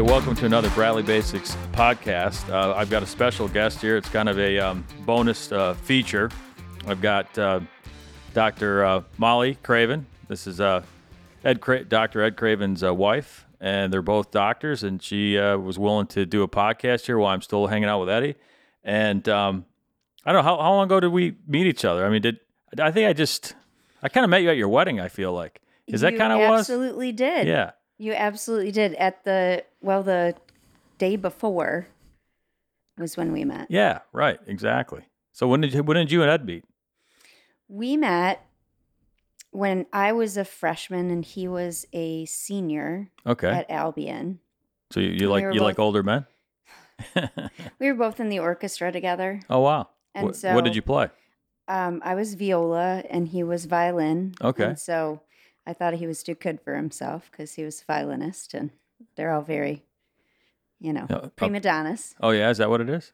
everybody. Welcome to another Bradley Basics podcast. Uh, I've got a special guest here. It's kind of a um, bonus uh, feature. I've got uh, Dr. Uh, Molly Craven. This is uh, Ed Cra- Dr. Ed Craven's uh, wife, and they're both doctors. And she uh, was willing to do a podcast here while I'm still hanging out with Eddie. And um, I don't know how, how long ago did we meet each other. I mean, did I think I just I kind of met you at your wedding? I feel like is that kind of was Absolutely did. yeah. You absolutely did. At the well, the day before was when we met. Yeah, right, exactly. So when did you, when did you and Ed meet? We met when I was a freshman and he was a senior Okay, at Albion. so you, you like were you like older men? We were both in the orchestra together. oh wow! And What, so what did you play? Um, I was viola and he was violin. Okay. And so I thought he was too good for himself because he was a violinist and they're all very, you know, uh, prima donnas. Oh yeah, is that what it is?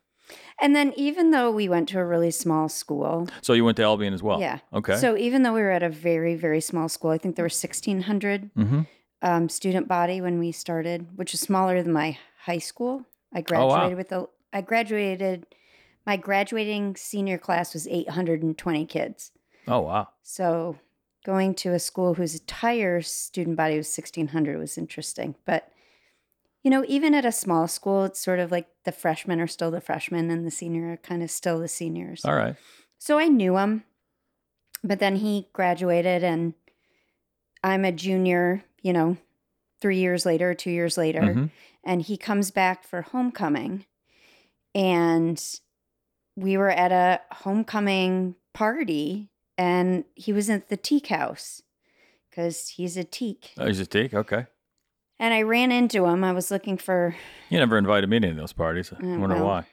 And then even though we went to a really small school, So you went to Albion as well? yeah. Okay. So even though we were at a very, very small school, I think there were 1,600 mm-hmm. um, student body when we started, which is smaller than my high school. I Oh, wow. graduated with a, I graduated, my graduating senior class was 820 kids. Oh wow. So going to a school whose entire student body was 1,600 was interesting. But, you know, even at a small school, it's sort of like the freshmen are still the freshmen and the senior are kind of still the seniors. All right. So I knew him, but then he graduated and I'm a junior, you know, three years later, two years later, Mhm. and he comes back for homecoming. And we were at a homecoming party and he was at the teak house because he's a teak. Oh, he's a teak. Okay. And I ran into him. I was looking for, You never invited me to any of those parties. I Uh, wonder well.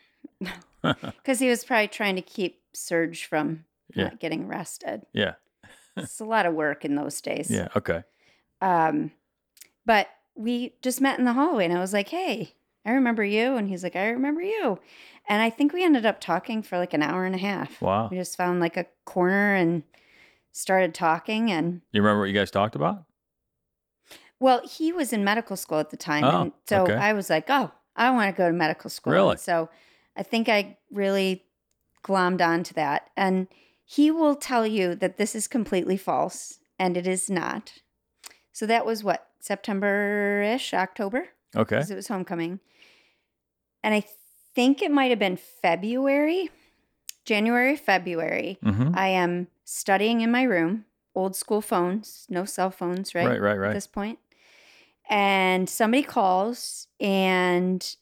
why. because he was probably trying to keep Serge from Yeah. not getting arrested. Yeah. It's a lot of work in those days. Yeah. Okay. Um, but we just met in the hallway, and I was like, "Hey, I remember you," and he's like, "I remember you," and I think we ended up talking for like an hour and a half. Wow. We just found like a corner and started talking, and You remember what you guys talked about? Well, he was in medical school at the time, Oh, and so okay. I was like, "Oh, I want to go to medical school." Really? And so I think I really glommed onto that, and he will tell you that this is completely false, and it is not. So that was what September ish, October. Okay. because it was homecoming. And I think it might have been February, January, February. Mm-hmm. I am studying in my room, old school phones, no cell phones, right? Right. Right. At this point. And somebody calls and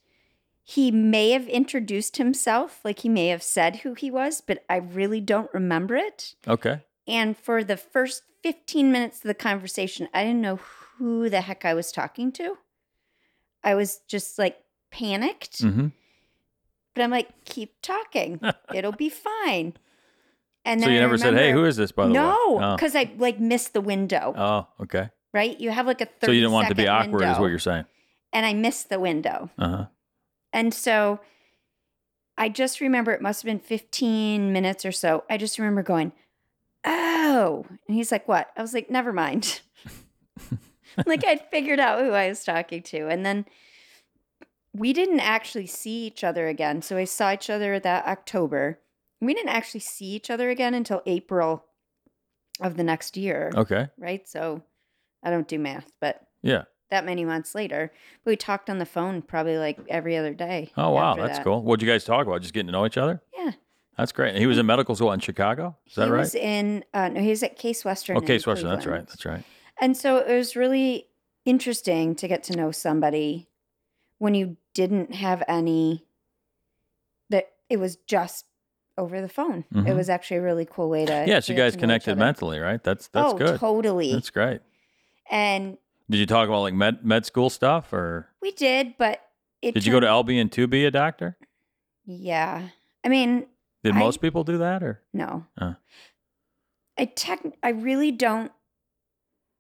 he may have introduced himself, like he may have said who he was, but I really don't remember it. Okay. And for the first 15 minutes of the conversation, I didn't know who the heck I was talking to. I was just like panicked, Mm-hmm. but I'm like, keep talking. It'll be fine. And then So you I never said, "Hey, who is this?" By the no, way. No, because I like missed the window, Oh. oh. Okay. Right? You have like a 30 So you didn't want it to be awkward, is what you're saying. And I missed the window. Uh huh. And so I just remember it must have been 15 minutes or so. I just remember going, Oh. And he's like, What? I was like, Never mind. like I'd figured out who I was talking to. And then we didn't actually see each other again. So we saw each other that October. We didn't actually see each other again until April of the next year. Okay. Right. So I don't do math, but Yeah. that many months later. We talked on the phone probably like every other day. Oh wow, that's that. cool. What'd you guys talk about? Just getting to know each other? Yeah. That's great. And he was in medical school in Chicago. Is that he right? He was in uh, no, he was at Case Western. Oh, Case Western. That's right. That's right. And so it was really interesting to get to know somebody when you didn't have any that it was just over the phone. It Mhm. was actually a really cool way to Yeah, so you guys to know each connected mentally, right? That's that's oh, good. totally. That's great. And Did you talk about like med med school stuff, or we did, but it did you go to Albion to be a doctor? Yeah. I mean, Did I- most people do that, or No. Uh. I tech I really don't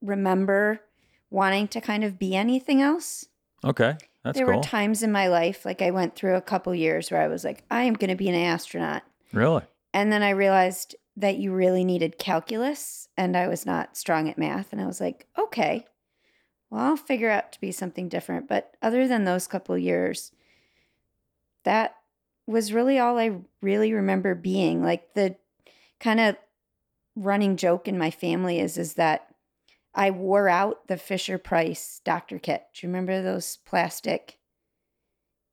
remember wanting to kind of be anything else. okay, that's there cool. were times in my life like I went through a couple years where I was like I am going to be an astronaut. really? And then I realized that you really needed calculus and I was not strong at math and I was like, okay. well, I'll figure out to be something different. But other than those couple years, that was really all I really remember being. Like the kind of running joke in my family is is that I wore out the Fisher Price doctor kit. Do you remember those plastic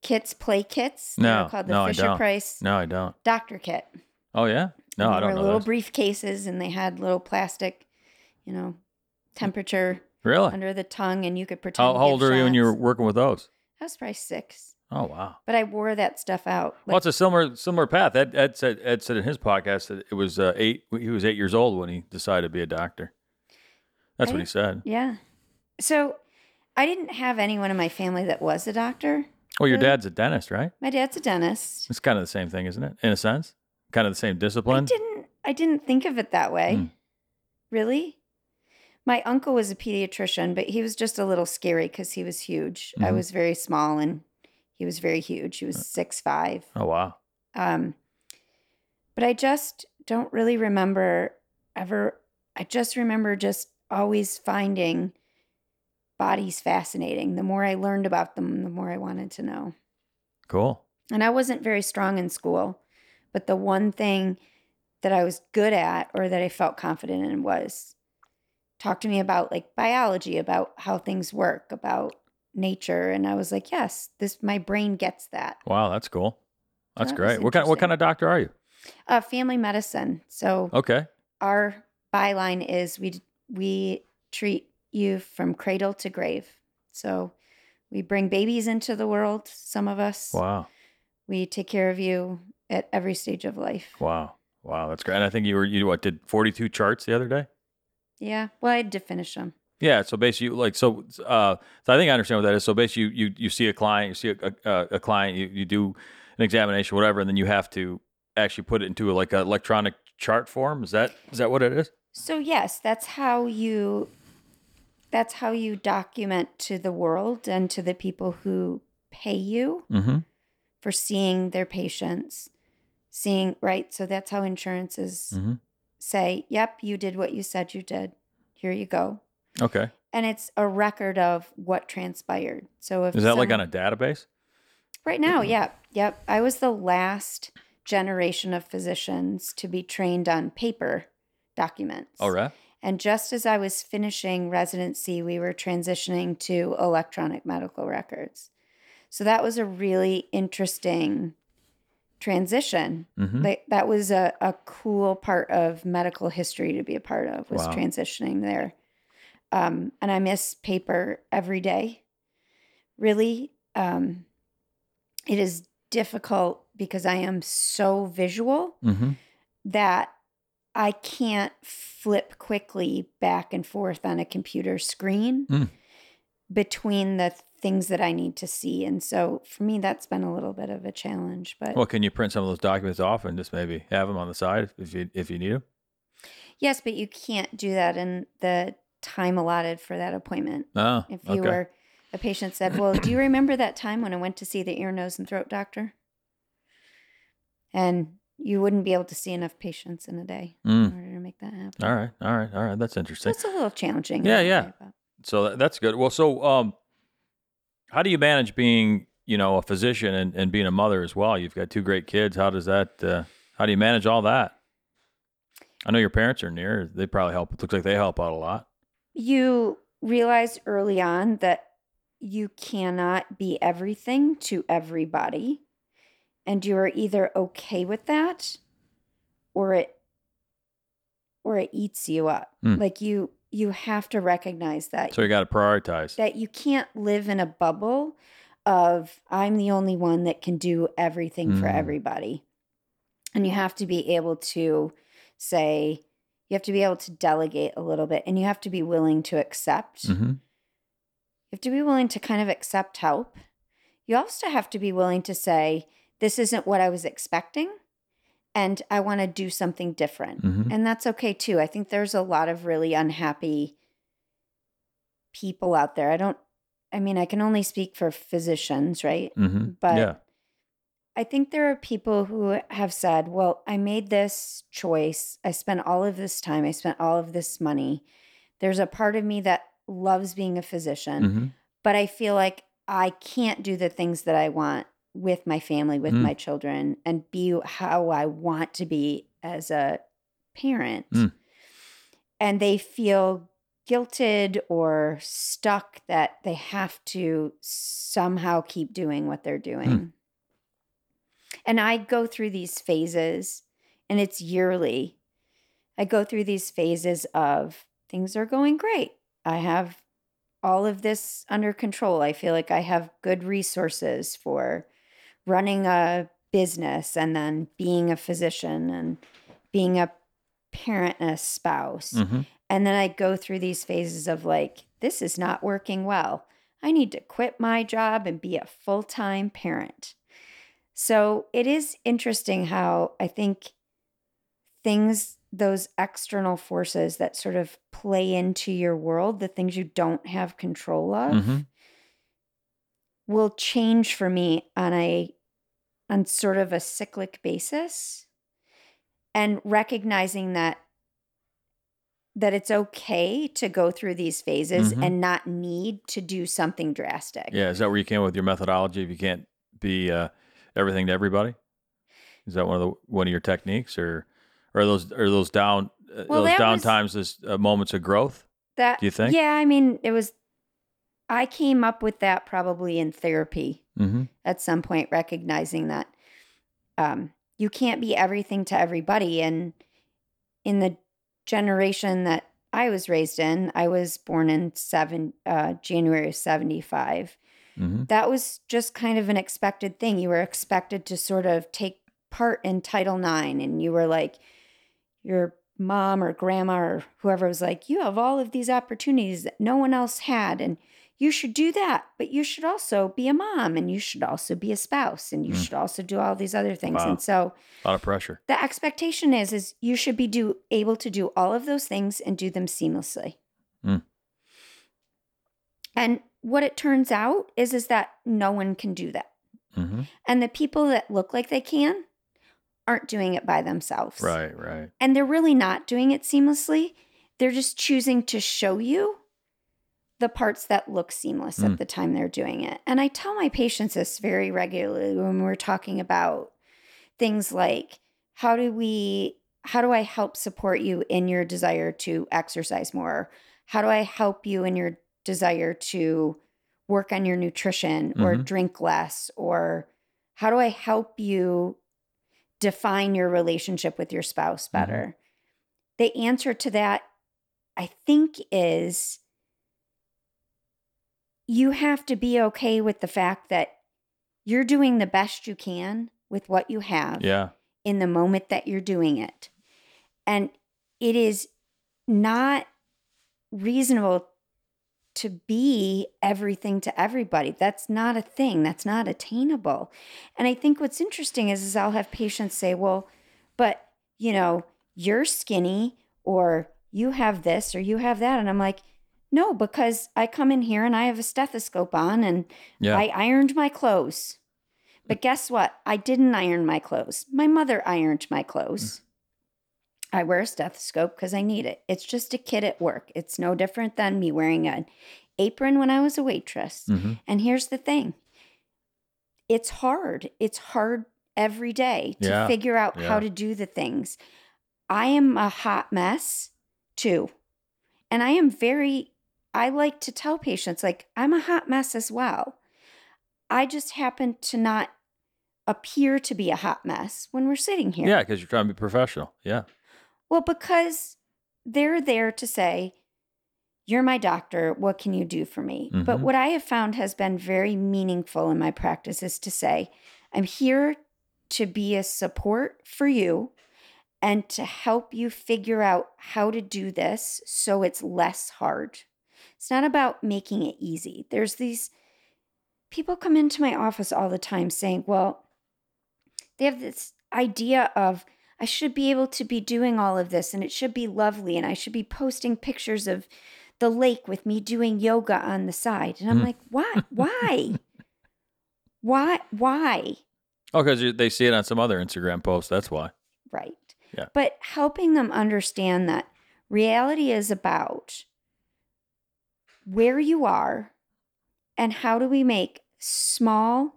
kits, play kits? No, called the no, I don't. Price No, I don't. doctor kit. Oh yeah. No, I don't were know. little those. briefcases, and they had little plastic, you know, temperature Really? under the tongue, and you could pretend. How, to how give old are you when you were working with those? I was probably six, Oh wow. but I wore that stuff out. Well, it's a similar similar path. Ed, Ed said Ed said in his podcast that it was uh, eight. He was eight years old when he decided to be a doctor. That's what he said. yeah. So I didn't have anyone in my family that was a doctor. Well, your really? dad's a dentist, right? My dad's a dentist. It's kind of the same thing, isn't it? In a sense, kind of the same discipline? I didn't. I didn't think of it that way. Hmm. Really. My uncle was a pediatrician, but he was just a little scary because he was huge. I Mhm. was very small, and he was very huge. He was six five. Oh wow. Um, but I just don't really remember ever. I just remember just always finding bodies fascinating. The more I learned about them, the more I wanted to know. Cool. And I wasn't very strong in school, but the one thing that I was good at or that I felt confident in was talk to me about like biology, about how things work, about nature. And I was like, yes, this my brain gets that. Wow, that's cool. That's that great. What kind what kind of doctor are you? Uh, family medicine. So Okay. our byline is we we treat you from cradle to grave. So we bring babies into the world. Some of us. Wow. We take care of you at every stage of life. Wow. Wow, that's great. And I think you were you what did 42 charts the other day? Yeah. Well, I had to finish them. Yeah, so basically, like, so, uh, so I think I understand what that is. So basically, you you, you see a client, you see a, a, a client, you, you do an examination, whatever, and then you have to actually put it into like an electronic chart form. Is that is that what it is? So yes, that's how you that's how you document to the world and to the people who pay you Mm-hmm. for seeing their patients. Seeing right, so that's how insurances Mm-hmm. say, "Yep, you did what you said you did. Here you go." Okay. And it's a record of what transpired. So if Is that like on a database? Right now, yeah. Yep. I was the last generation of physicians to be trained on paper documents. All right. And just as I was finishing residency, we were transitioning to electronic medical records. So that was a really interesting transition. Mm-hmm. Like that was a, a cool part of medical history to be a part of was Wow. transitioning there. Um, and I miss paper every day. Really, um, it is difficult because I am so visual Mm-hmm. that I can't flip quickly back and forth on a computer screen Mm. between the things that I need to see. And so for me, that's been a little bit of a challenge. But Well, can you print some of those documents off and just maybe have them on the side if you if you need them? yes, but you can't do that in the time allotted for that appointment. Oh, If you okay. were, a patient said, Well, do you remember that time when I went to see the ear, nose, and throat doctor? And you wouldn't be able to see enough patients in a day Mm. in order to make that happen. All right. All right. All right. That's interesting. That's a little challenging. Yeah, yeah. So that's good. Well, so um, how do you manage being, you know, a physician and, and being a mother as well? You've got two great kids. How does that? Uh, how do you manage all that? I know your parents are near. They probably help. It looks like they help out a lot. you realize early on that you cannot be everything to everybody and you are either okay with that or it or it eats you up Hmm. like you you have to recognize that So you got to prioritize. that you can't live in a bubble of I'm the only one that can do everything for Mm. everybody. And you have to be able to say, you have to be able to delegate a little bit and you have to be willing to accept. hmm You have to be willing to kind of accept help. You also have to be willing to say, this isn't what I was expecting and I want to do something different. hmm And that's okay too. I think there's a lot of really unhappy people out there. I don't, I mean, I can only speak for physicians, right? hmm But yeah. I think there are people who have said, well, I made this choice. I spent all of this time, I spent all of this money. There's a part of me that loves being a physician, hmm but I feel like I can't do the things that I want with my family, with Mm. my children, and be how I want to be as a parent. Mm. And they feel guilted or stuck that they have to somehow keep doing what they're doing. And I go through these phases, and it's yearly. I go through these phases of things are going great. I have all of this under control. I feel like I have good resources for running a business and then being a physician and being a parent and a spouse. hmm And then I go through these phases of like, this is not working well. I need to quit my job and be a full time parent. So it is interesting how I think things, those external forces that sort of play into your world, the things you don't have control of, hmm will change for me on a on sort of a cyclic basis and recognizing that that it's okay to go through these phases Mhm. and not need to do something drastic. Yeah, is that where you came with your methodology? If you can't be uh, everything to everybody, is that one of the one of your techniques, or or are those are those down uh, Well, those down was- times as uh, moments of growth? That Do you think? Yeah, I mean, it was I came up with that probably in therapy Mm-hmm. at some point recognizing that um, you can't be everything to everybody and in the generation that i was raised in i was born in seven uh, january of 75 Mm-hmm. that was just kind of an expected thing you were expected to sort of take part in title ix and you were like your mom or grandma or whoever was like you have all of these opportunities that no one else had and you should do that but you should also be a mom and you should also be a spouse and you Mm. should also do all these other things Wow. and so A lot of pressure. the expectation is is you should be do able to do all of those things and do them seamlessly Mm. and what it turns out is is that no one can do that Mm-hmm. and the people that look like they can aren't doing it by themselves Right, right. and they're really not doing it seamlessly they're just choosing to show you the parts that look seamless Mm. at the time they're doing it. And i tell my patients this very regularly when we're talking about things like how do we how do i help support you in your desire to exercise more? How do i help you in your desire to work on your nutrition or Mhm. drink less? Or how do i help you define your relationship with your spouse better? The answer to that i think is you have to be okay with the fact that you're doing the best you can with what you have Yeah. in the moment that you're doing it. And it is not reasonable to be everything to everybody. That's not a thing. That's not attainable. And I think what's interesting is, is I'll have patients say, well, but you know, you're skinny or you have this or you have that. And I'm like, no, because I come in here and I have a stethoscope on and Yeah. I ironed my clothes. But guess what? I didn't iron my clothes. My mother ironed my clothes. I wear a stethoscope because I need it. It's just a kit at work. It's no different than me wearing an apron when I was a waitress. mm-hmm. And here's the thing it's hard. It's hard every day to Yeah, figure out yeah. how to do the things. I am a hot mess too. And I am very, I like to tell patients, like, I'm a hot mess as well. I just happen to not appear to be a hot mess when we're sitting here. Yeah, because you're trying to be professional. Yeah. Well, because they're there to say, You're my doctor. What can you do for me? But Mhm. what I have found has been very meaningful in my practice is to say, I'm here to be a support for you and to help you figure out how to do this so it's less hard. It's not about making it easy. There's these people come into my office all the time saying, Well, they have this idea of, I should be able to be doing all of this and it should be lovely and I should be posting pictures of the lake with me doing yoga on the side. And I'm Mm. like, why? Why? why? Why? Oh, because they see it on some other Instagram post. That's why. Right. Yeah. But helping them understand that reality is about where you are and how do we make small,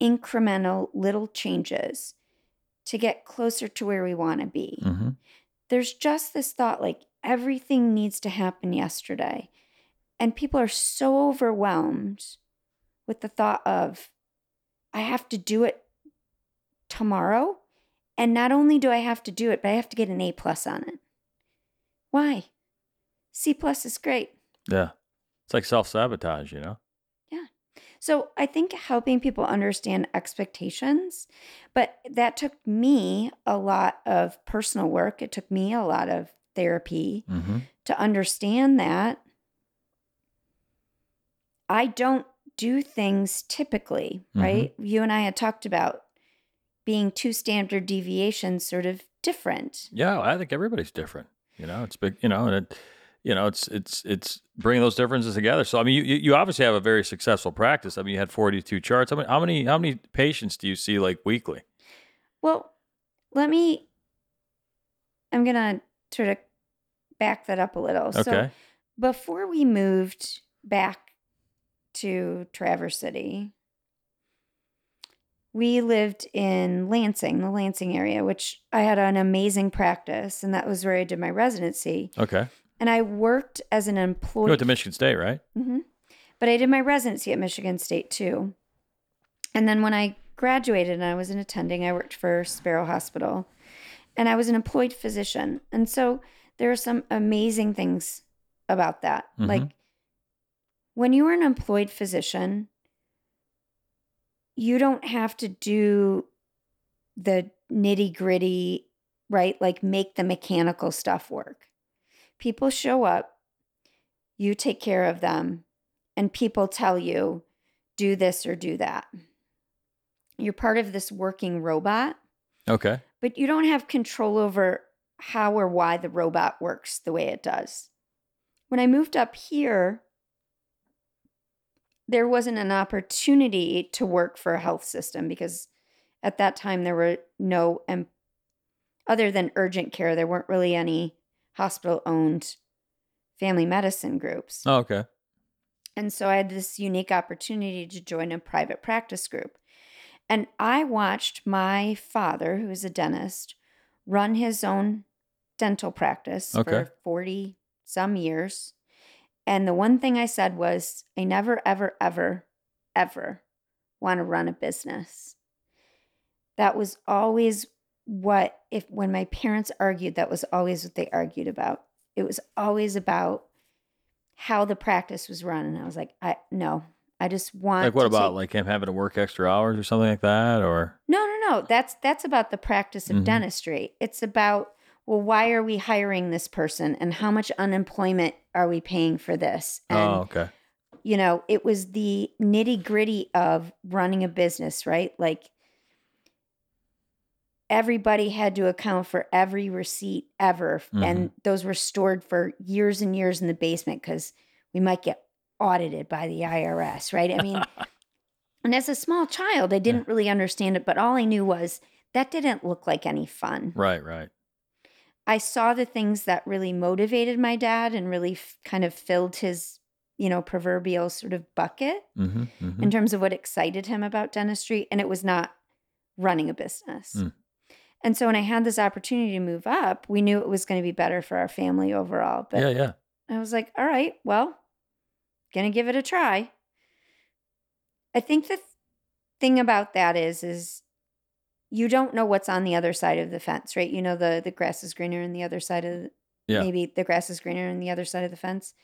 incremental little changes to get closer to where we want to be. hmm There's just this thought like everything needs to happen yesterday. And people are so overwhelmed with the thought of, I have to do it tomorrow. And not only do I have to do it, but I have to get an A plus on it. Why? C plus is great. Yeah. It's like self sabotage, you know? Yeah. So I think helping people understand expectations, but that took me a lot of personal work. It took me a lot of therapy Mm-hmm. to understand that I don't do things typically, Mhm. right? You and I had talked about being two standard deviations sort of different. Yeah, I think everybody's different. You know, it's big. You know, and it, you know, it's it's it's bringing those differences together. So I mean, you you obviously have a very successful practice. I mean, you had forty two charts. How many how many how many patients do you see like weekly? Well, let me, I'm going to sort of back that up a little. So Okay. before we moved back to Traverse City, we lived in Lansing, the Lansing area, which I had an amazing practice, and that was where I did my residency. Okay. And I worked as an employee. You went to Michigan State, right? hmm But I did my residency at Michigan State too. And then when I graduated and I was an attending, I worked for Sparrow Hospital and I was an employed physician. And so there are some amazing things about that. Mhm. Like when you are an employed physician, you don't have to do the nitty gritty, right? Like make the mechanical stuff work. People show up, you take care of them, and people tell you, do this or do that. You're part of this working robot, Okay. but you don't have control over how or why the robot works the way it does. When I moved up here, there wasn't an opportunity to work for a health system because at that time there were no um, other than urgent care there weren't really any hospital owned family medicine groups Oh, okay. and so i had this unique opportunity to join a private practice group and i watched my father who is a dentist run his own dental practice Okay. for 40 some years and the one thing I said was, I never, ever, ever, ever want to run a business. That was always what, if when my parents argued, that was always what they argued about. It was always about how the practice was run. And I was like, I no, I just want Like what about take- like him having to work extra hours or something like that? Or no, no, no. That's that's about the practice of Mhm. dentistry. It's about well, why are we hiring this person and how much unemployment are we paying for this? And oh, okay. you know, it was the nitty gritty of running a business, right? Like everybody had to account for every receipt ever. And those were stored for years and years in the basement because we might get audited by the IRS, right? I mean, and as a small child, I didn't really understand it, but all I knew was that didn't look like any fun. Right, right. I saw the things that really motivated my dad and really f- kind of filled his, you know, proverbial sort of bucket Mm-hmm, mm-hmm. in terms of what excited him about dentistry. And it was not running a business. Mm. And so when I had this opportunity to move up, we knew it was going to be better for our family overall. But yeah, yeah. I was like, all right, well, gonna give it a try. I think the th- thing about that is, is you don't know what's on the other side of the fence, right? You know, the the grass is greener on the other side of the, Yeah. maybe the grass is greener on the other side of the fence.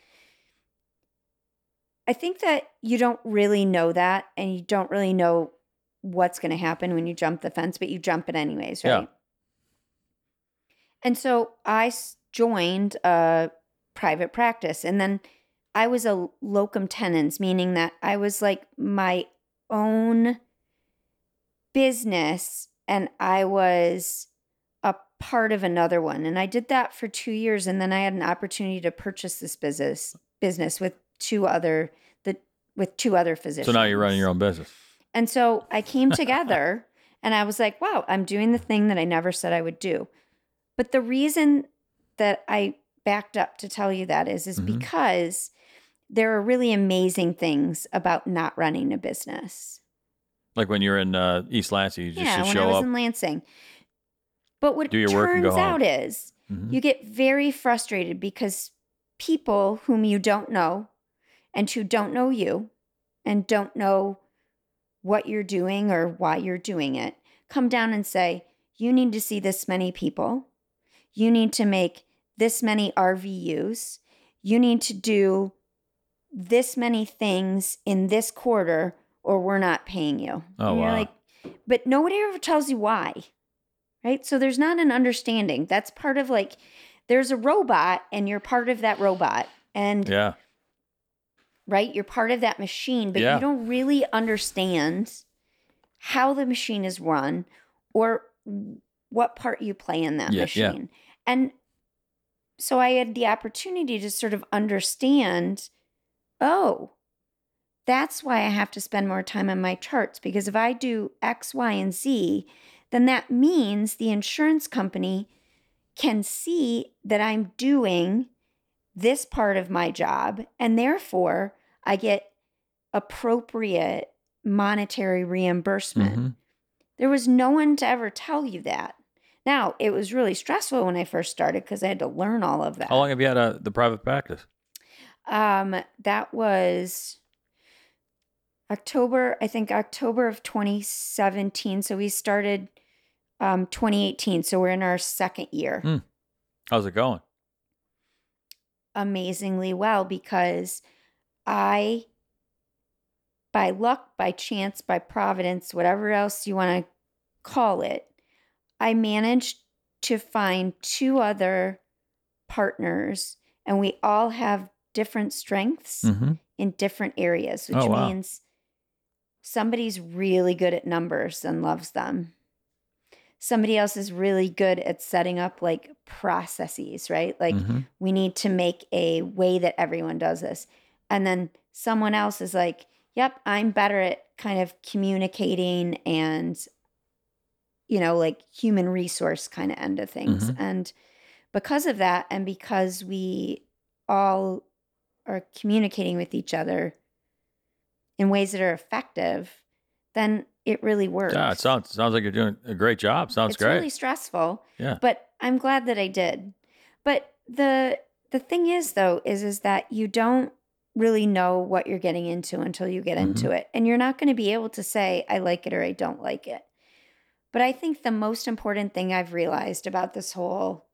I think that you don't really know that, and you don't really know what's going to happen when you jump the fence, but you jump it anyways, right? Yeah. And so I joined a private practice, and then I was a locum tenens, meaning that I was like my own business and I was a part of another one. And I did that for two years. And then I had an opportunity to purchase this business business with two other the with two other physicians. So now you're running your own business. And so I came together and I was like, wow, I'm doing the thing that I never said I would do. But the reason that I backed up to tell you that is is Mhm. because there are really amazing things about not running a business. Like when you're in uh, East Lansing, you just, yeah, just when show I was up. in Lansing. But what Do your work turns home. out is Mhm. you get very frustrated because people whom you don't know and who don't know you and don't know what you're doing or why you're doing it come down and say, You need to see this many people. You need to make this many RVUs. You need to do this many things in this quarter, or we're not paying you. Oh, wow. like, but nobody ever tells you why. Right. So there's not an understanding. That's part of like, there's a robot and you're part of that robot. And yeah. Right? You're part of that machine, but Yeah. you don't really understand how the machine is run or what part you play in that Yeah, yeah. machine. And so I had the opportunity to sort of understand oh, that's why I have to spend more time on my charts because if I do X, Y, and Z, then that means the insurance company can see that I'm doing this part of my job and therefore I get appropriate monetary reimbursement. Mhm. There was no one to ever tell you that. Now, it was really stressful when I first started because I had to learn all of that. How long have you had uh, the private practice? Um, that was October, I think October of 2017. So we started um 2018. So we're in our second year. Hmm. How's it going? Amazingly well because I by luck, by chance, by providence, whatever else you want to call it, I managed to find two other partners and we all have different strengths Mm-hmm. in different areas, which Oh, wow. means somebody's really good at numbers and loves them. Somebody else is really good at setting up like processes, right? Like mm-hmm. we need to make a way that everyone does this. And then someone else is like, yep, I'm better at kind of communicating and, you know, like human resource kind of end of things. Mhm. And because of that, and because we all are communicating with each other in ways that are effective, then it really works. Yeah, it sounds sounds like you're doing a great job. Sounds great. it's great. really stressful. Yeah. But I'm glad that I did. But the the thing is though is is that you don't really know what you're getting into until you get Mhm. into it. And you're not going to be able to say I like it or I don't like it. But I think the most important thing I've realized about this whole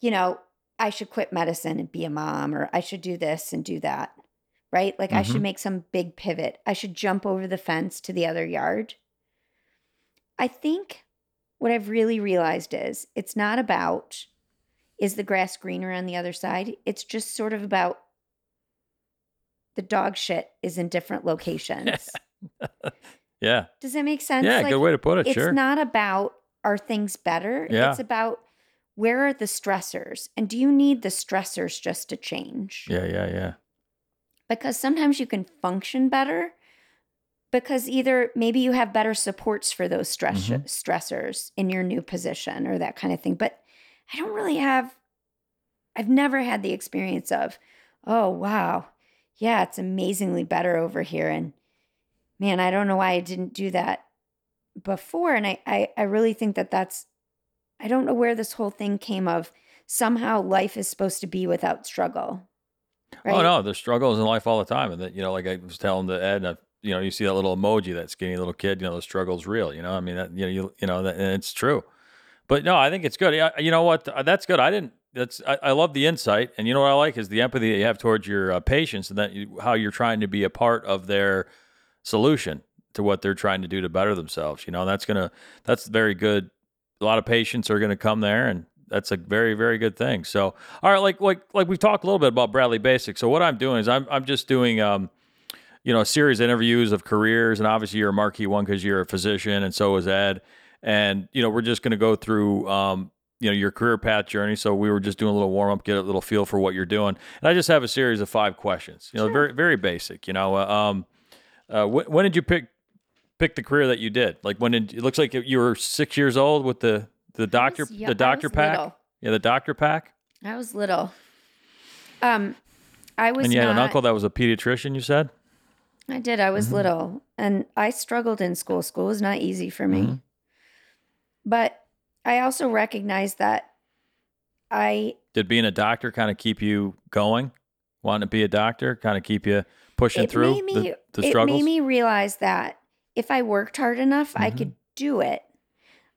you know, I should quit medicine and be a mom or I should do this and do that. Right? Like I should Mhm. make some big pivot. I should jump over the fence to the other yard. I think what I've really realized is it's not about is the grass greener on the other side? It's just sort of about the dog shit is in different locations. yeah. Does that make sense? Yeah, Like, good way to put it. it's Sure. not about are things better? Yeah. It's about where are the stressors? And do you need the stressors just to change? yeah, yeah, yeah. because sometimes you can function better because either maybe you have better supports for those stress Mhm. stressors in your new position or that kind of thing but i don't really have i've never had the experience of oh wow yeah it's amazingly better over here and man i don't know why i didn't do that before and i i, I really think that that's i don't know where this whole thing came of somehow life is supposed to be without struggle Oh no, there's struggles in life all the time, and that you know, like I was telling the Ed, uh, you know, you see that little emoji, that skinny little kid, you know, the struggle's real. You know, I mean, that, you know, you you know, that, and it's true. But no, I think it's good. Yeah, you know what? That's good. I didn't. That's I, I love the insight, and you know what I like is the empathy that you have towards your uh, patients, and that you, how you're trying to be a part of their solution to what they're trying to do to better themselves. You know, that's gonna that's very good. A lot of patients are gonna come there, and that's a very very good thing. So, all right, like like like we've talked a little bit about Bradley Basics. So what I'm doing is I'm I'm just doing um, you know, a series of interviews of careers, and obviously you're a marquee one because you're a physician, and so is Ed. And you know, we're just to go through um, you know, your career path journey. So we were just doing a little warm up, get a little feel for what you're doing, and I just have a series of five questions. You know, very very basic. You know, uh, um, uh, wh- when did you pick pick the career that you did? Like when did it looks like you were six years old with the the doctor was I the doctor pack? little. Yeah, the doctor pack. I was little. Um, I was and you not, had an uncle that was a pediatrician. You said. I did. I was Mhm. little and I struggled in school. School was not easy for me. Mhm. But I also recognize that I Did being a doctor kind of keep you going? Wanting to be a doctor, kind of keep you pushing it through made me the, the it struggles. made me realize that if I worked hard enough, I Mhm. could do it.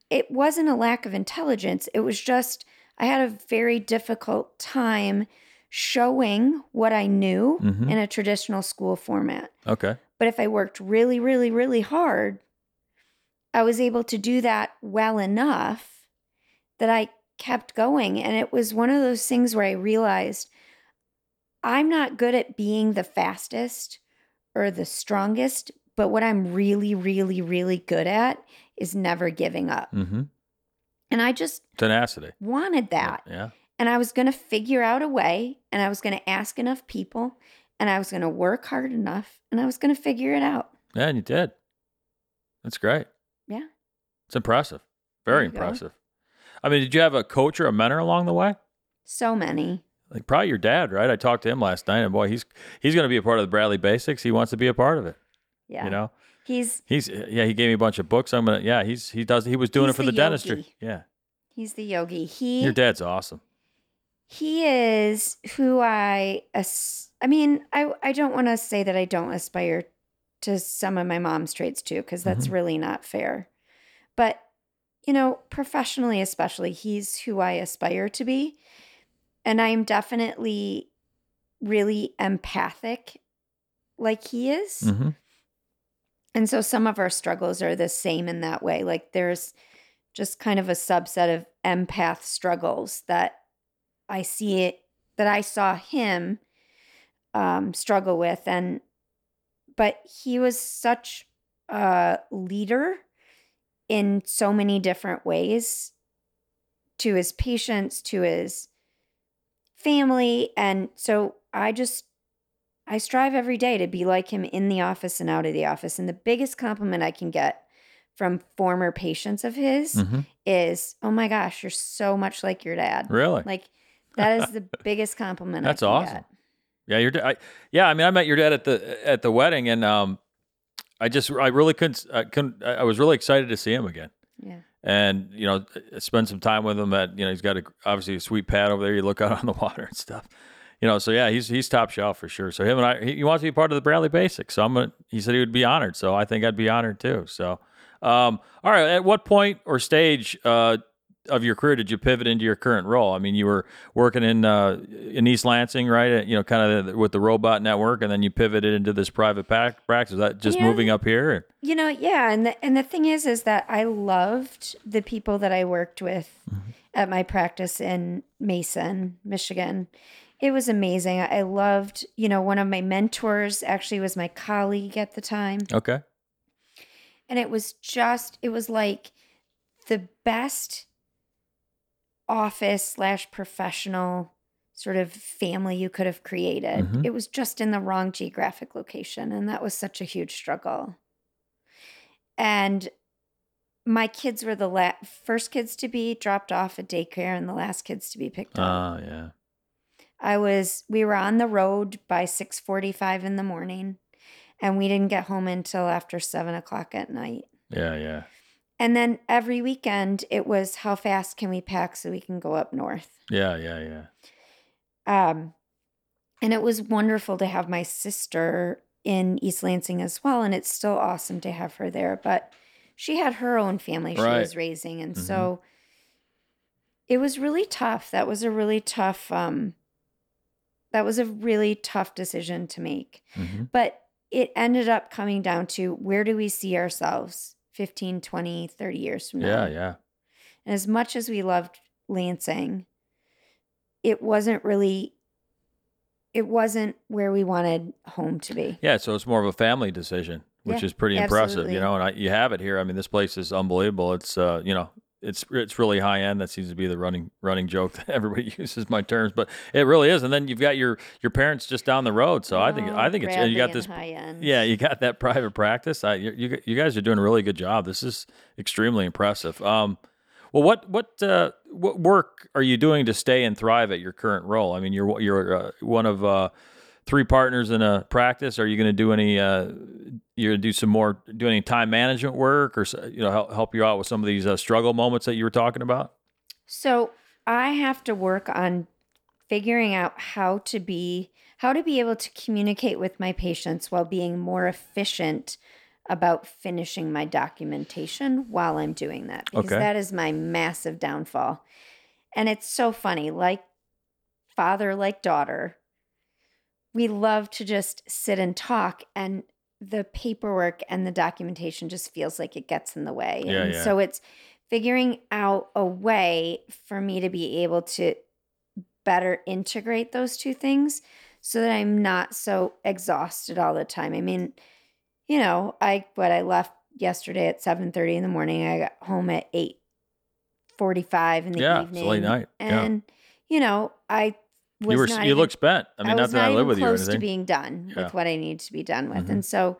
It wasn't a lack of intelligence. It was just I had a very difficult time showing what I knew Mhm. in a traditional school format. okay. But if I worked really, really, really hard, I was able to do that well enough that I kept going. And it was one of those things where I realized I'm not good at being the fastest or the strongest, but what I'm really, really, really good at is never giving up. Mm-hmm. And I just Tenacity. wanted that. Yeah. And I was going to figure out a way, and I was going to ask enough people, and I was going to work hard enough, and I was going to figure it out. Yeah, and you did. That's great. It's impressive. Very you go. impressive. I mean, did you have a coach or a mentor along the way? So many. Like probably your dad, right? I talked to him last night, and boy, he's he's going to be a part of the Bradley Basics. He wants to be a part of it. Yeah. You know, He's he's yeah. He gave me a bunch of books. I'm gonna yeah. He's he does he was doing He's it for the the, dentistry. yogi. Yeah, he's the yogi. He your dad's awesome. he is who I as- I mean, I I don't want to say that I don't aspire to some of my mom's traits too cuz that's Mhm. really not fair. But you know, professionally especially, he's who I aspire to be. And I am definitely really empathic like he is. hmm And so some of our struggles are the same in that way. Like there's just kind of a subset of empath struggles that I see it that I saw him um, struggle with, and but he was such a leader in so many different ways to his patients, to his family, and so I just I strive every day to be like him in the office and out of the office. And the biggest compliment I can get from former patients of his hmm is, "Oh my gosh, you're so much like your dad." Really? Like that is the biggest compliment. That's I can awesome. get. Yeah, your. I, yeah, I mean, I met your dad at the at the wedding, and um, I just I really couldn't I couldn't I was really excited to see him again. Yeah. and you know spend some time with him at you know he's got a obviously a sweet pad over there. You look out on the water and stuff. You know so yeah he's he's top shelf for sure. So him and i he, he wants to be part of the bradley basics. So i'm gonna he said he would be honored. So i think i'd be honored too. So um all right at what point or stage uh of your career did you pivot into your current role? I mean, you were working in uh, in East Lansing, right? You know, kind of with the robot network, and then you pivoted into this private pack practice. Is that just Yeah. moving up here? You know, yeah, and the and the thing is is that I loved the people that I worked with Mm-hmm. at my practice in Mason, Michigan. It was amazing. I loved, you know, one of my mentors actually was my colleague at the time. Okay. And it was just, it was like the best office slash professional sort of family you could have created. Mhm. It was just in the wrong geographic location. And that was such a huge struggle. And my kids were the la- first kids to be dropped off at daycare and the last kids to be picked up. Oh yeah. I was we were on the road by six forty five in the morning and we didn't get home until after seven o'clock at night. Yeah. Yeah. And then every weekend it was how fast can we pack so we can go up north. Yeah. Yeah. Yeah. Um and it was wonderful to have my sister in East Lansing as well. And it's still awesome to have her there. But she had her own family she Right. was raising. And Mhm. so it was really tough. That was a really tough um that was a really tough decision to make. hmm But it ended up coming down to where do we see ourselves 15, 20, 30 years from now? Yeah. Yeah. And as much as we loved Lansing, it wasn't really it wasn't where we wanted home to be. Yeah, so it's more of a family decision, which Yeah, is pretty impressive, absolutely. you know. And I, you have it here. I mean, this place is unbelievable. It's uh, you know, it's it's really high end. That seems to be the running running joke that everybody uses my terms, but it really is. And then you've got your your parents just down the road. So I think I think it's you got this. high end. Yeah, you got that private practice. I, you, you you guys are doing a really good job. This is extremely impressive. Um, well, what what uh, what work are you doing to stay and thrive at your current role? I mean, you're you're uh, one of uh, three partners in a practice. Are you going to do any? Uh, you're going to do some more, do any time management work, or you know, help help you out with some of these uh, struggle moments that you were talking about. So I have to work on figuring out how to be how to be able to communicate with my patients while being more efficient about finishing my documentation while I'm doing that because Okay. that is my massive downfall. And it's so funny, like father, like daughter, we love to just sit and talk, and the paperwork and the documentation just feels like it gets in the way. Yeah, and yeah. so it's figuring out a way for me to be able to better integrate those two things so that I'm not so exhausted all the time. I mean, you know, I what I left yesterday at 7:30 in the morning. I got home at 8:45 in the Yeah, evening. late night. Yeah. And you know, I you were, not you even, look spent. I mean, not was that I live with you or close to being done Yeah. with what I need to be done with. Mhm. And so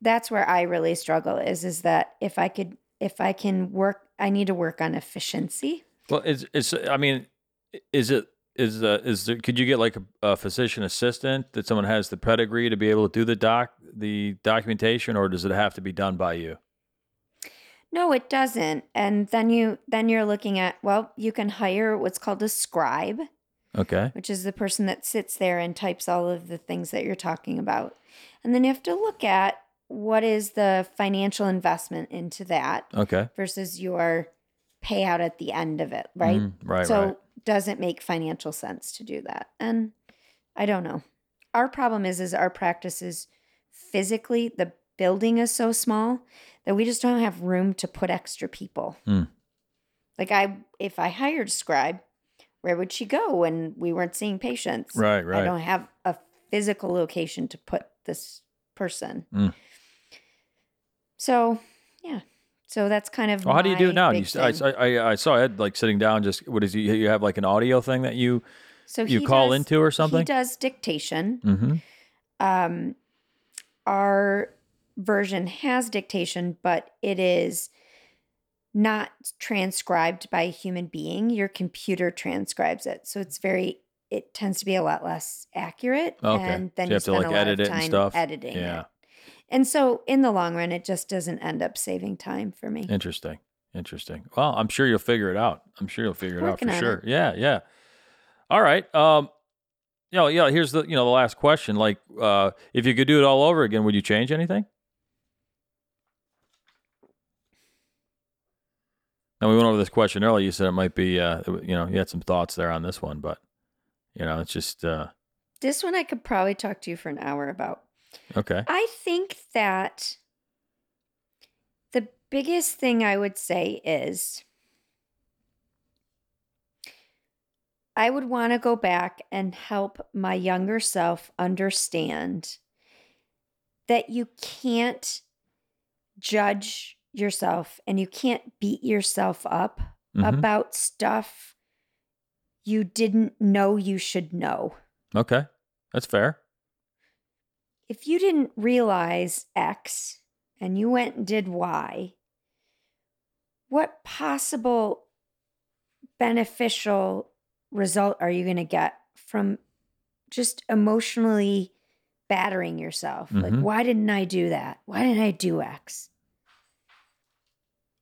that's where I really struggle is is that if I could if I can work I need to work on efficiency. Well, is is I mean, is it is uh, is there, could you get like a, a physician assistant that someone has the pedigree to be able to do the doc the documentation, or does it have to be done by you? No, it doesn't. And then you then you're looking at well, you can hire what's called a scribe, Okay. which is the person that sits there and types all of the things that you're talking about. And then you have to look at what is the financial investment into that Okay. versus your payout at the end of it, right? Mm, right. so right. does it make financial sense to do that? And I don't know. Our problem is is our practice is physically the building is so small that we just don't have room to put extra people. Hmm. Like I if I hired a scribe, where would she go when we weren't seeing patients? Right. Right. I don't have a physical location to put this person. Mm. So, yeah. So that's kind of Well, how do you do it now? You, I. I, I saw Ed like sitting down. Just what is he? You have like an audio thing that you so you call does- into or something. He does dictation. Mm-hmm. Um, our version has dictation, but it is not transcribed by a human being. Your computer transcribes it, so it's very. It tends to be a lot less accurate, Okay. and then So you have to, like, edit it and stuff? editing Yeah. it. And so, in the long run, it just doesn't end up saving time for me. Interesting. Interesting. Well, I'm sure you'll figure it out. I'm sure you'll figure it Working out for sure. it. Yeah, yeah. All right. Um, you know, yeah. Here's the you know the last question. Like, uh, if you could do it all over again, would you change anything? Now we went over this question earlier. You said it might be, uh, you know, you had some thoughts there on this one, but you know, it's just uh, This one I could probably talk to you for an hour about. okay. I think that the biggest thing I would say is I would want to go back and help my younger self understand that you can't judge yourself and you can't beat yourself up Mhm. about stuff you didn't know you should know. Okay, that's fair. if you didn't realize X and you went and did Y, what possible beneficial result are you going to get from just emotionally battering yourself? Like, Mhm. why didn't I do that? Why didn't I do X?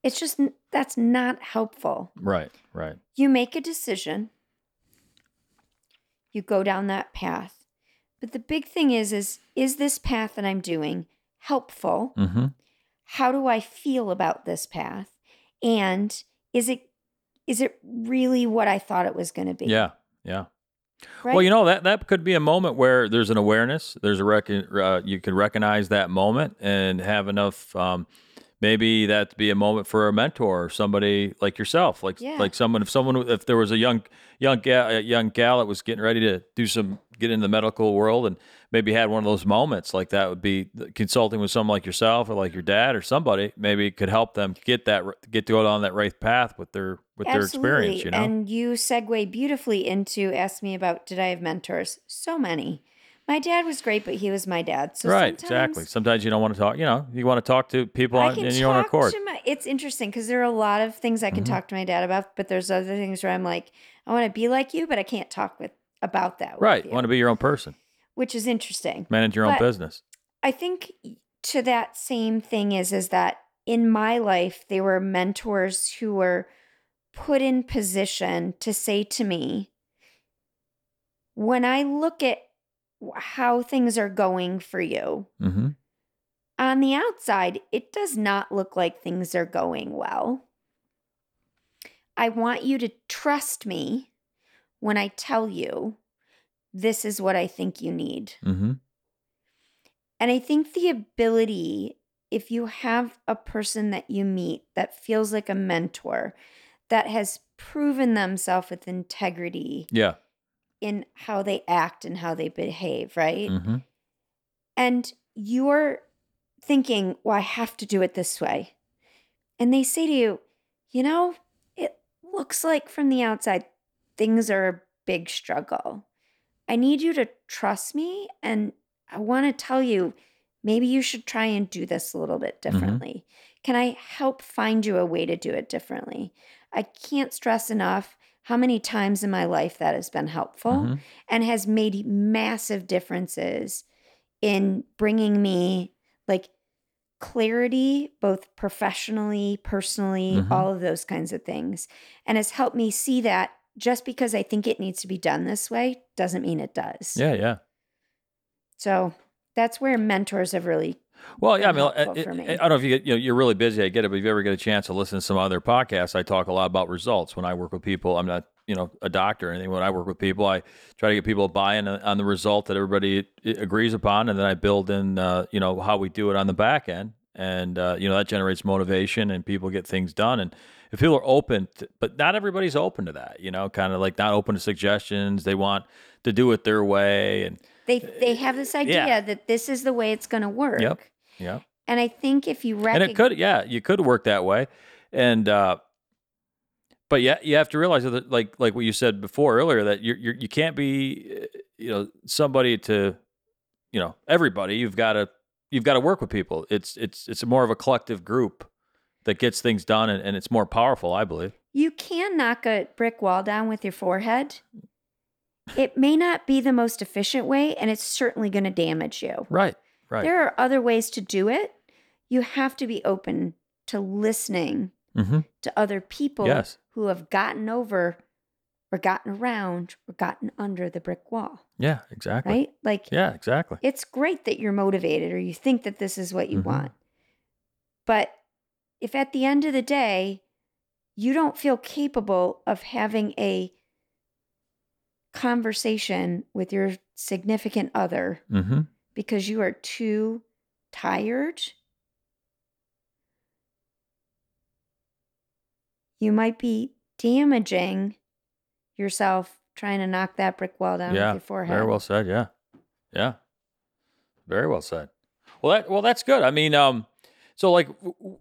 It's just, that's not helpful. Right, right. You make a decision, you go down that path. But the big thing is is is this path that I'm doing helpful? Mm-hmm. How do I feel about this path? And is it is it really what I thought it was going to be? Yeah, yeah. Right? Well, you know that that could be a moment where there's an awareness. There's a rec- uh, you can recognize that moment and have enough. Um, maybe that'd be a moment for a mentor or somebody like yourself, like Yeah. like someone. If someone, if there was a young young gal, young gal that was getting ready to do some get in the medical world and maybe had one of those moments like that would be consulting with someone like yourself or like your dad or somebody maybe it could help them get that get to go down that right path with their with their experience you know And you segue beautifully into ask me about did I have mentors? So many. My dad was great, but he was my dad. So right sometimes exactly sometimes you don't want to talk you know you want to talk to people on, in your own talk accord to my. It's interesting because there are a lot of things I can Mhm. talk to my dad about, but there's other things where I'm like, I want to be like you, but I can't talk with about that. with right you. want to be your own person which is interesting. Manage your own business. I think to that same thing is is that in my life there were mentors who were put in position to say to me when I look at how things are going for you Mm-hmm. on the outside it does not look like things are going well. I want you to trust me when I tell you this is what I think you need. Mm-hmm. And I think the ability, if you have a person that you meet that feels like a mentor, that has proven themselves with integrity Yeah. In how they act and how they behave, right? Mm-hmm. And you're thinking, well, I have to do it this way. And they say to you, you know, it looks like from the outside things are a big struggle. I need you to trust me. And I want to tell you, maybe you should try and do this a little bit differently. Can I help find you a way to do it differently? I can't stress enough how many times in my life that has been helpful Mhm. and has made massive differences in bringing me like clarity, both professionally, personally, Mhm. all of those kinds of things. And has helped me see that just because I think it needs to be done this way doesn't mean it does. Yeah. Yeah. So that's where mentors have really, Well, yeah, I mean, helpful I, for I- me. I don't know if you get, you know, you're really busy. I get it, but if you ever get a chance to listen to some other podcasts, I talk a lot about results. When I work with people, I'm not, you know, a doctor or anything. When I work with people, I try to get people to buy in on the result that everybody agrees upon, and then I build in, uh, you know, how we do it on the back end, and uh, you know that generates motivation, and people get things done. And if people are open, to, but not everybody's open to that, you know, kind of like not open to suggestions. They want to do it their way, and they they have this idea that this is the way it's going to work. Yep. yeah. And I think if you recognize, and it could yeah you could work that way and uh but yeah you have to realize that like like what you said before earlier that you're, you're you can't be uh, you know somebody to you know everybody you've got to you've got to work with people it's it's it's more of a collective group that gets things done and, and it's more powerful i believe you can knock a brick wall down with your forehead. It may not be the most efficient way, and it's certainly going to damage you. right right There are other ways to do it. You have to be open to listening mm-hmm. to other people Yes. who have gotten over or gotten around or gotten under the brick wall, yeah exactly right? Like, yeah exactly it's great that you're motivated or you think that this is what you Mhm. want. But if at the end of the day, you don't feel capable of having a conversation with your significant other mm-hmm. because you are too tired, you might be damaging yourself trying to knock that brick wall down yeah with your forehead. Very well said. Yeah, yeah, very well said. Well, that well, that's good. I mean, um, so like,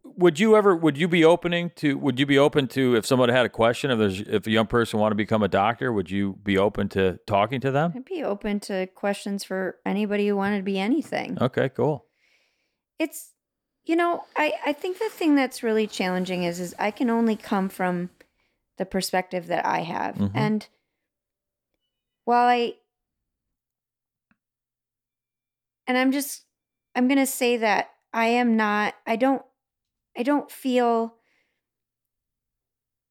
would you ever would you be opening to would you be open to if somebody had a question if there's if a young person want to become a doctor would you be open to talking to them? I'd be open to questions for anybody who wanted to be anything. Okay, cool. It's you know, I I think the thing that's really challenging is is I can only come from the perspective that I have. Mhm. And while I and I'm just I'm going to say that I am not I don't I don't feel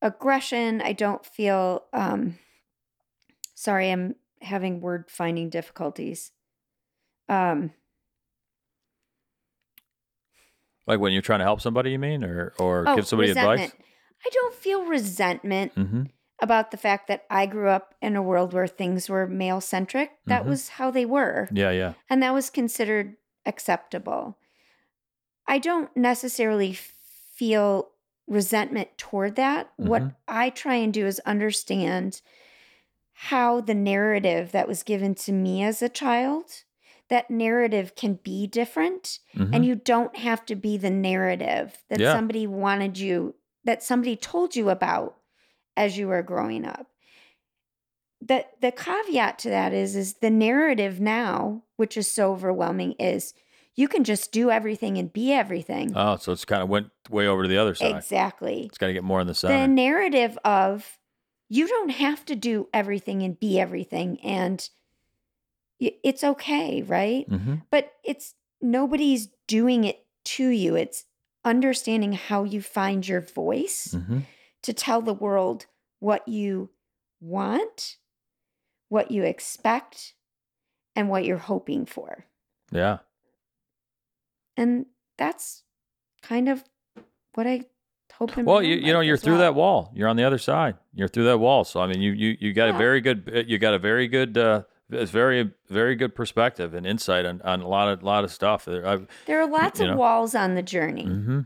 aggression, I don't feel um sorry, I'm having word finding difficulties. Um Like when you're trying to help somebody, you mean, or or Oh, give somebody resentment. I don't feel resentment? Mm-hmm. about the fact that I grew up in a world where things were male centric. That Mhm. was how they were, Yeah, yeah. and that was considered acceptable. I don't necessarily feel resentment toward that. What Mhm. I try and do is understand how the narrative that was given to me as a child that narrative can be different Mhm. and you don't have to be the narrative that Yeah. somebody wanted you that somebody told you about as you were growing up the the caveat to that is is the narrative now which is so overwhelming is you can just do everything and be everything oh, so it's kind of went way over to the other side. exactly It's got to get more in the side. the narrative of you don't have to do everything and be everything and it's okay, right? Mm-hmm. But it's nobody's doing it to you. It's understanding how you find your voice Mm-hmm. to tell the world what you want, what you expect, and what you're hoping for. Yeah. And that's kind of what I hope Well, you you know you're through well. that wall. You're on the other side. You're through that wall. So I mean, you you you got a very good uh, you got a very good uh, it's very very good perspective and insight on, on a lot of lot of stuff. I've, There are lots of know. walls on the journey. mm-hmm.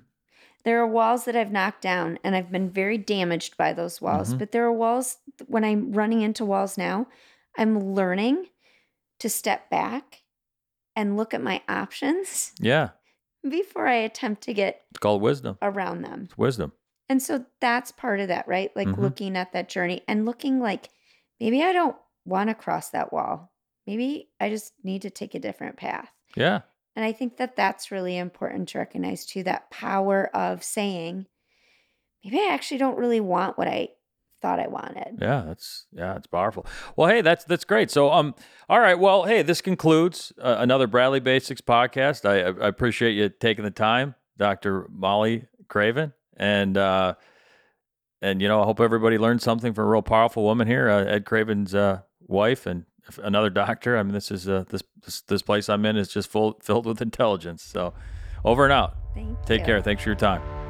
There are walls that I've knocked down and I've been very damaged by those walls. Mhm. But there are walls when I'm running into walls now, I'm learning to step back and look at my options Yeah, before I attempt to get it's called wisdom. around them. It's wisdom. And so that's part of that, right? Like Mhm. looking at that journey and looking like maybe I don't want to cross that wall. Maybe I just need to take a different path. Yeah, And I think that that's really important to recognize too that power of saying, maybe I actually don't really want what I thought I wanted. yeah. That's yeah. It's powerful. Well, hey, that's that's great. So um, all right. Well, hey, this concludes uh, another Bradley Basics podcast. I, I appreciate you taking the time, Doctor Molly Craven, and uh, and you know I hope everybody learned something from a real powerful woman here, uh, Ed Craven's uh, wife, and another doctor. I mean, this is uh, this, this this place I'm in is just full filled with intelligence. So, over and out. Thank Take you. care. Thanks for your time.